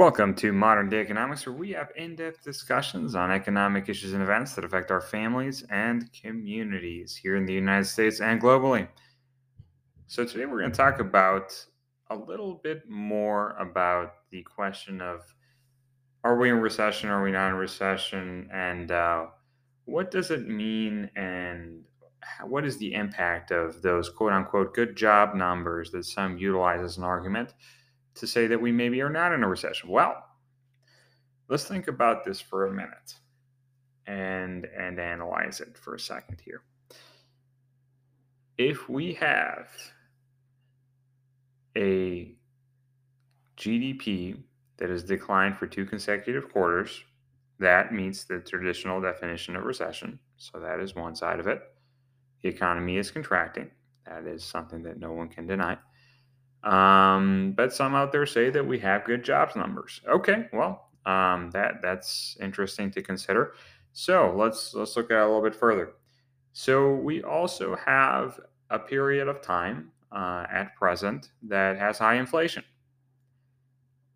Welcome to Modern Day Economics, where we have in depth discussions on economic issues and events that affect our families and communities here in the United States and globally. So, today we're going to talk about a little bit more about the question of are we in recession, are we not in recession, and uh, what does it mean, and what is the impact of those quote unquote good job numbers that some utilize as an argument to say that we maybe are not in a recession? Well, let's think about this for a minute and and analyze it for a second here. If we have a GDP that has declined for two consecutive quarters, that meets the traditional definition of recession. So that is one side of it. The economy is contracting. That is something that no one can deny. Um, but some out there say that we have good jobs numbers. Okay, well, um, that that's interesting to consider. So let's let's look at it a little bit further. So we also have a period of time uh, at present that has high inflation,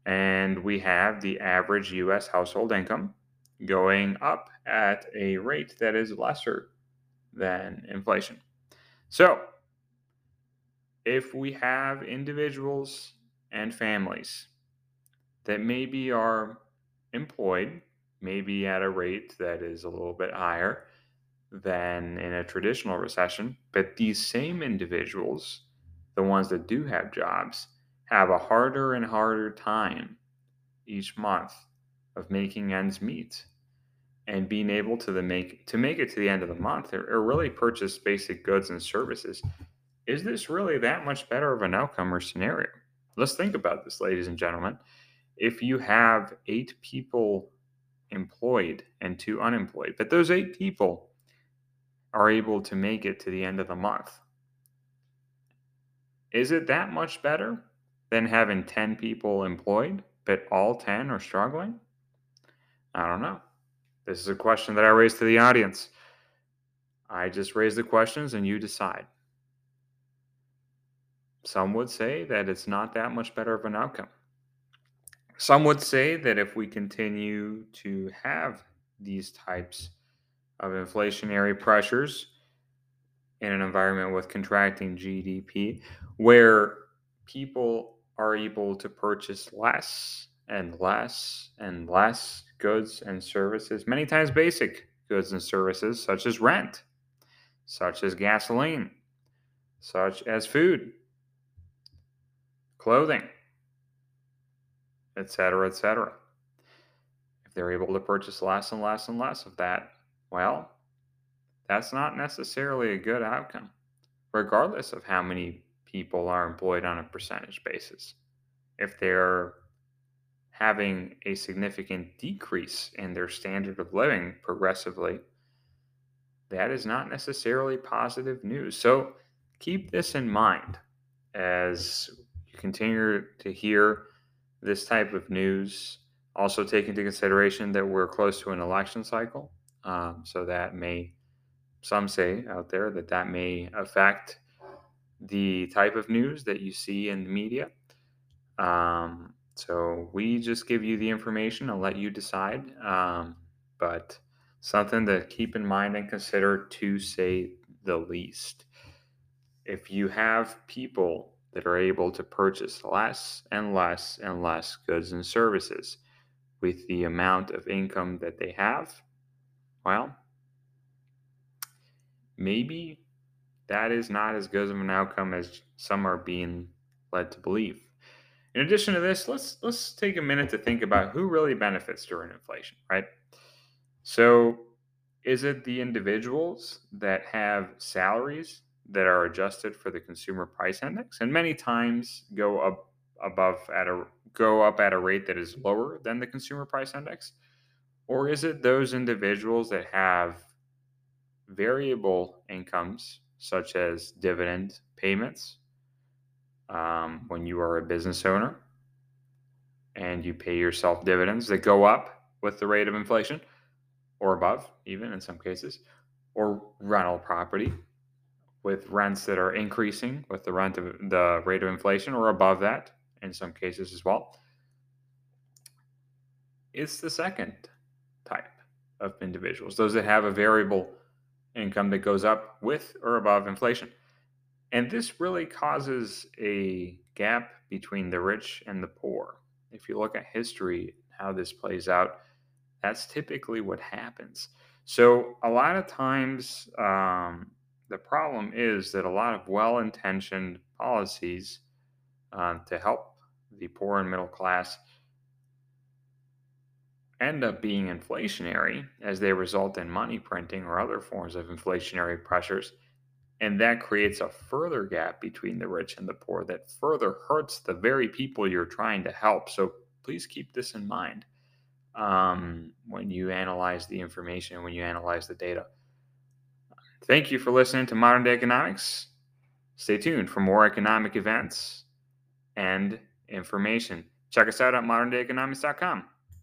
and we have the average U.S. household income going up at a rate that is lesser than inflation. So if we have individuals and families that maybe are employed, maybe at a rate that is a little bit higher than in a traditional recession, but these same individuals, the ones that do have jobs, have a harder and harder time each month of making ends meet and being able to the make to make it to the end of the month or, or really purchase basic goods and services is this really that much better of an outcome or scenario? Let's think about this, ladies and gentlemen. If you have eight people employed and two unemployed, but those eight people are able to make it to the end of the month, is it that much better than having 10 people employed, but all 10 are struggling? I don't know. This is a question that I raised to the audience. I just raise the questions and you decide. Some would say that it's not that much better of an outcome. Some would say that if we continue to have these types of inflationary pressures in an environment with contracting GDP, where people are able to purchase less and less and less goods and services, many times basic goods and services, such as rent, such as gasoline, such as food, clothing, etc., etc. If they're able to purchase less and less and less of that, well, that's not necessarily a good outcome, regardless of how many people are employed on a percentage basis. If they're having a significant decrease in their standard of living progressively, that is not necessarily positive news. So keep this in mind as continue to hear this type of news. Also, take into consideration that we're close to an election cycle. Um, so that may, some say out there, that that may affect the type of news that you see in the media. Um, so we just give you the information and let you decide. Um, but something to keep in mind and consider to say the least. If you have people that are able to purchase less and less and less goods and services with the amount of income that they have, well, maybe that is not as good of an outcome as some are being led to believe. In addition to this, let's let's take a minute to think about who really benefits during inflation, right? So, is it the individuals that have salaries that are adjusted for the consumer price index and many times go up above at a go up at a rate that is lower than the consumer price index? Or is it those individuals that have variable incomes such as dividend payments um, when you are a business owner and you pay yourself dividends that go up with the rate of inflation or above even in some cases or rental property with rents that are increasing with the rent of the rate of inflation or above that in some cases as well. it's the second type of individuals, those that have a variable income that goes up with or above inflation. And this really causes a gap between the rich and the poor. If you look at history, how this plays out, that's typically what happens. So, a lot of times, um, the problem is that a lot of well intentioned policies uh, to help the poor and middle class end up being inflationary as they result in money printing or other forms of inflationary pressures. And that creates a further gap between the rich and the poor that further hurts the very people you're trying to help. So please keep this in mind um, when you analyze the information, when you analyze the data. Thank you for listening to Modern Day Economics. Stay tuned for more economic events and information. Check us out at moderndayeconomics.com.